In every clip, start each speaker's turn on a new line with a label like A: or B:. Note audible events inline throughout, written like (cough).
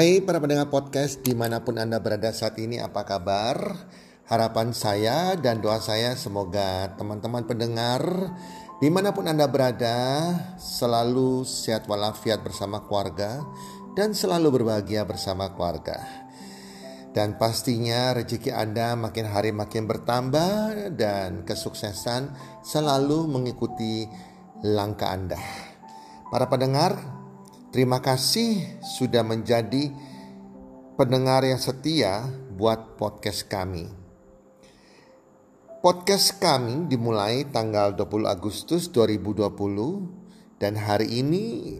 A: Hai para pendengar podcast di mana pun Anda berada saat ini apa kabar? Harapan saya dan doa saya semoga teman-teman pendengar di mana pun Anda berada selalu sehat walafiat bersama keluarga dan selalu berbahagia bersama keluarga. Dan pastinya rezeki Anda makin hari makin bertambah dan kesuksesan selalu mengikuti langkah Anda. Para pendengar, Terima kasih sudah menjadi pendengar yang setia buat podcast kami. Podcast kami dimulai tanggal 20 Agustus 2020 dan hari ini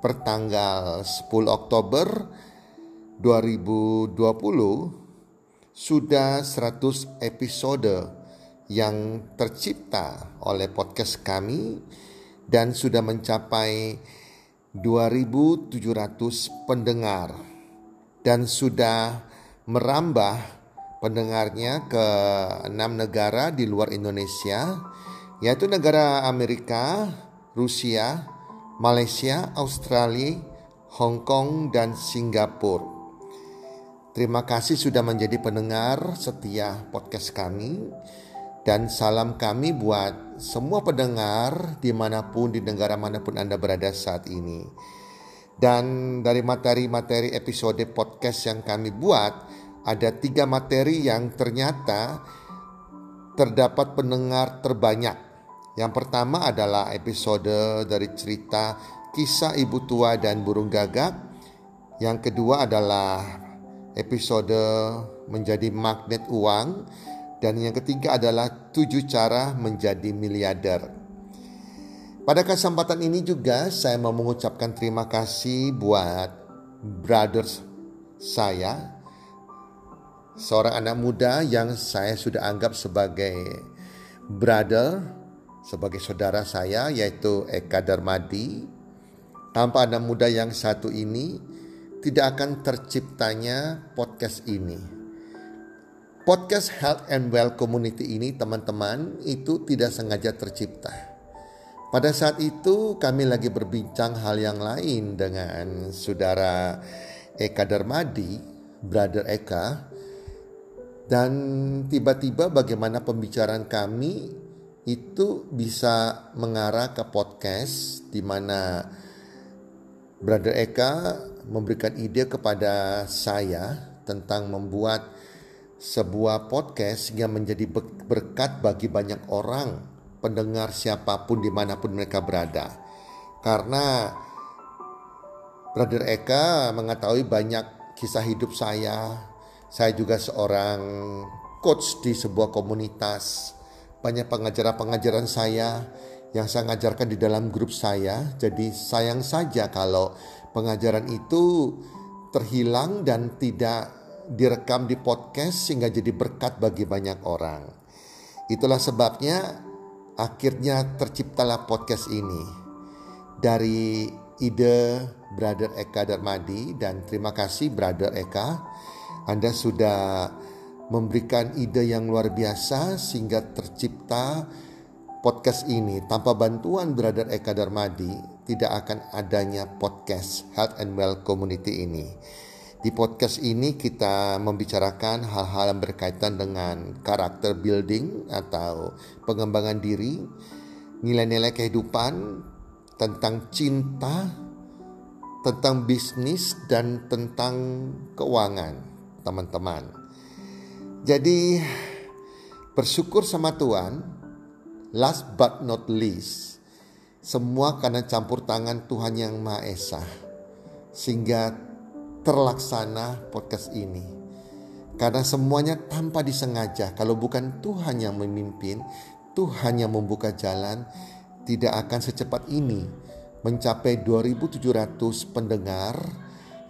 A: pertanggal 10 Oktober 2020 sudah 100 episode yang tercipta oleh podcast kami dan sudah mencapai 2.700 pendengar dan sudah merambah pendengarnya ke enam negara di luar Indonesia yaitu negara Amerika, Rusia, Malaysia, Australia, Hong Kong, dan Singapura. Terima kasih sudah menjadi pendengar setia podcast kami. Dan salam kami buat semua pendengar di mana pun di negara mana pun Anda berada saat ini. Dan dari materi-materi episode podcast yang kami buat, ada tiga materi yang ternyata terdapat pendengar terbanyak. Yang pertama adalah episode dari cerita kisah ibu tua dan burung gagak. Yang kedua adalah episode menjadi magnet uang. Dan yang ketiga adalah tujuh cara menjadi miliarder. Pada kesempatan ini juga saya mau mengucapkan terima kasih buat brothers saya. Seorang anak muda yang saya sudah anggap sebagai brother, sebagai saudara saya yaitu Eka Darmadi. Tanpa anak muda yang satu ini tidak akan terciptanya podcast ini Podcast Health and Well Community ini teman-teman itu tidak sengaja tercipta. Pada saat itu kami lagi berbincang hal yang lain dengan saudara Eka Darmadi, brother Eka. Dan tiba-tiba bagaimana pembicaraan kami itu bisa mengarah ke podcast di mana brother Eka memberikan ide kepada saya tentang membuat sebuah podcast yang menjadi berkat bagi banyak orang, pendengar siapa pun di mana pun mereka berada. Karena Brother Eka mengetahui banyak kisah hidup saya. Saya juga seorang coach di sebuah komunitas. Banyak pengajaran-pengajaran saya yang saya ngajarkan di dalam grup saya. Jadi sayang saja kalau pengajaran itu terhilang dan tidak direkam di podcast sehingga jadi berkat bagi banyak orang. Itulah sebabnya akhirnya terciptalah podcast ini dari ide Brother Eka Darmadi dan terima kasih Brother Eka Anda sudah memberikan ide yang luar biasa sehingga tercipta podcast ini tanpa bantuan Brother Eka Darmadi tidak akan adanya podcast Health and Well Community ini. Di podcast ini kita membicarakan hal-hal yang berkaitan dengan karakter building atau pengembangan diri, nilai-nilai kehidupan, tentang cinta, tentang bisnis dan tentang keuangan, teman-teman. Jadi bersyukur sama Tuhan, last but not least, semua karena campur tangan Tuhan yang Maha Esa. Sehingga terlaksana podcast ini. Karena semuanya tanpa disengaja, kalau bukan Tuhan yang memimpin, Tuhan yang membuka jalan, tidak akan secepat ini mencapai 2700 pendengar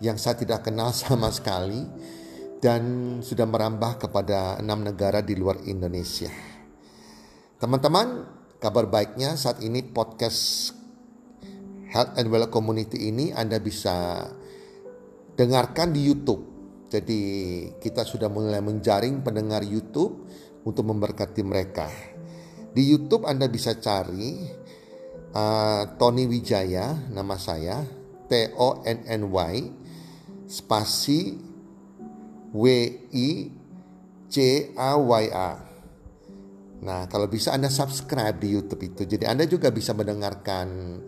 A: yang saya tidak kenal (laughs) sama sekali dan sudah merambah kepada enam negara di luar Indonesia. Teman-teman, kabar baiknya saat ini podcast Health and Well Community ini Anda bisa dengarkan di YouTube. Jadi kita sudah mulai menjaring pendengar YouTube untuk memberkati mereka. Di YouTube Anda bisa cari uh, Tony Wijaya nama saya T O N N Y spasi W I C A Y A. Nah, kalau bisa Anda subscribe di YouTube itu. Jadi Anda juga bisa mendengarkan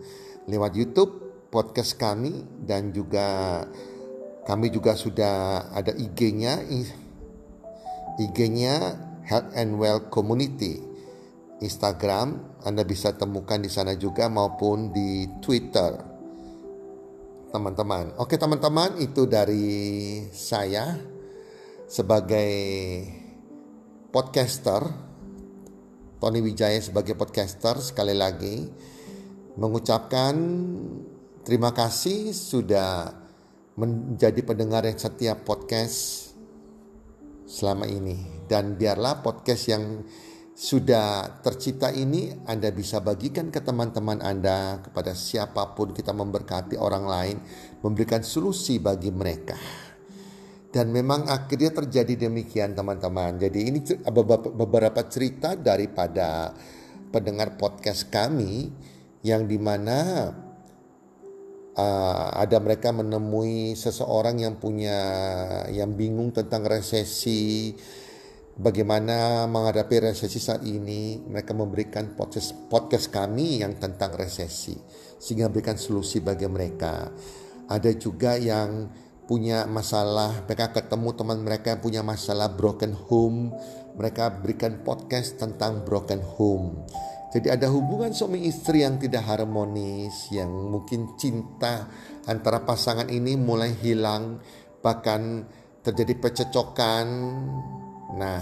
A: lewat YouTube podcast kami dan juga kami juga sudah ada IG-nya, IG-nya Health and Well Community. Instagram Anda bisa temukan di sana juga maupun di Twitter. Teman-teman. Oke, teman-teman, itu dari saya sebagai podcaster Tony Wijaya sebagai podcaster sekali lagi mengucapkan terima kasih sudah menjadi pendengar yang setiap podcast selama ini. Dan biarlah podcast yang sudah tercipta ini Anda bisa bagikan ke teman-teman Anda kepada siapa pun kita memberkati orang lain memberikan solusi bagi mereka. Dan memang akhirnya terjadi demikian teman-teman. Jadi ini beberapa cerita daripada pendengar podcast kami yang di mana uh, ada mereka menemui seseorang yang punya yang bingung tentang resesi bagaimana menghadapi resesi saat ini. Mereka memberikan podcast podcast kami yang tentang resesi sehingga memberikan solusi bagi mereka. Ada juga yang punya masalah mereka ketemu teman mereka yang punya masalah broken home. Mereka berikan podcast tentang broken home jadi ada hubungan suami istri yang tidak harmonis, yang mungkin cinta antara pasangan ini mulai hilang, bahkan terjadi pececokan. Nah,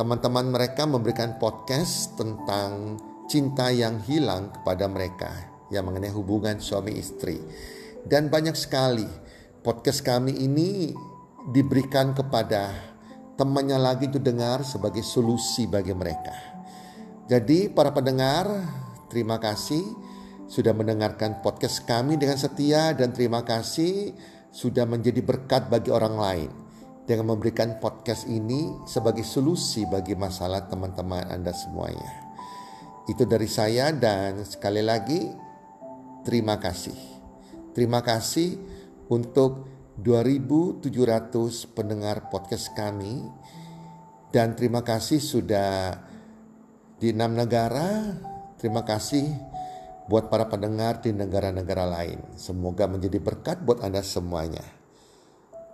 A: teman-teman mereka memberikan podcast tentang cinta yang hilang kepada mereka, yang mengenai hubungan suami istri. Dan banyak sekali podcast kami ini diberikan kepada temannya lagi untuk dengar sebagai solusi bagi mereka. Jadi para pendengar, terima kasih sudah mendengarkan podcast kami dengan setia dan terima kasih sudah menjadi berkat bagi orang lain dengan memberikan podcast ini sebagai solusi bagi masalah teman-teman Anda semuanya. Itu dari saya dan sekali lagi terima kasih. Terima kasih untuk 2700 pendengar podcast kami dan terima kasih sudah di enam negara. Terima kasih buat para pendengar di negara-negara lain. Semoga menjadi berkat buat Anda semuanya.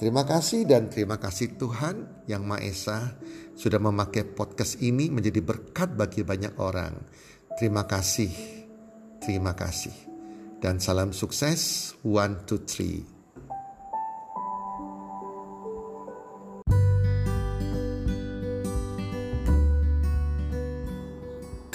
A: Terima kasih dan terima kasih Tuhan yang Maha Esa sudah memakai podcast ini menjadi berkat bagi banyak orang. Terima kasih, terima kasih. Dan salam sukses, one, two, three.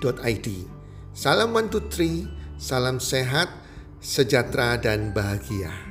A: www.salam123.id. Salam 123, salam sehat, sejahtera dan bahagia.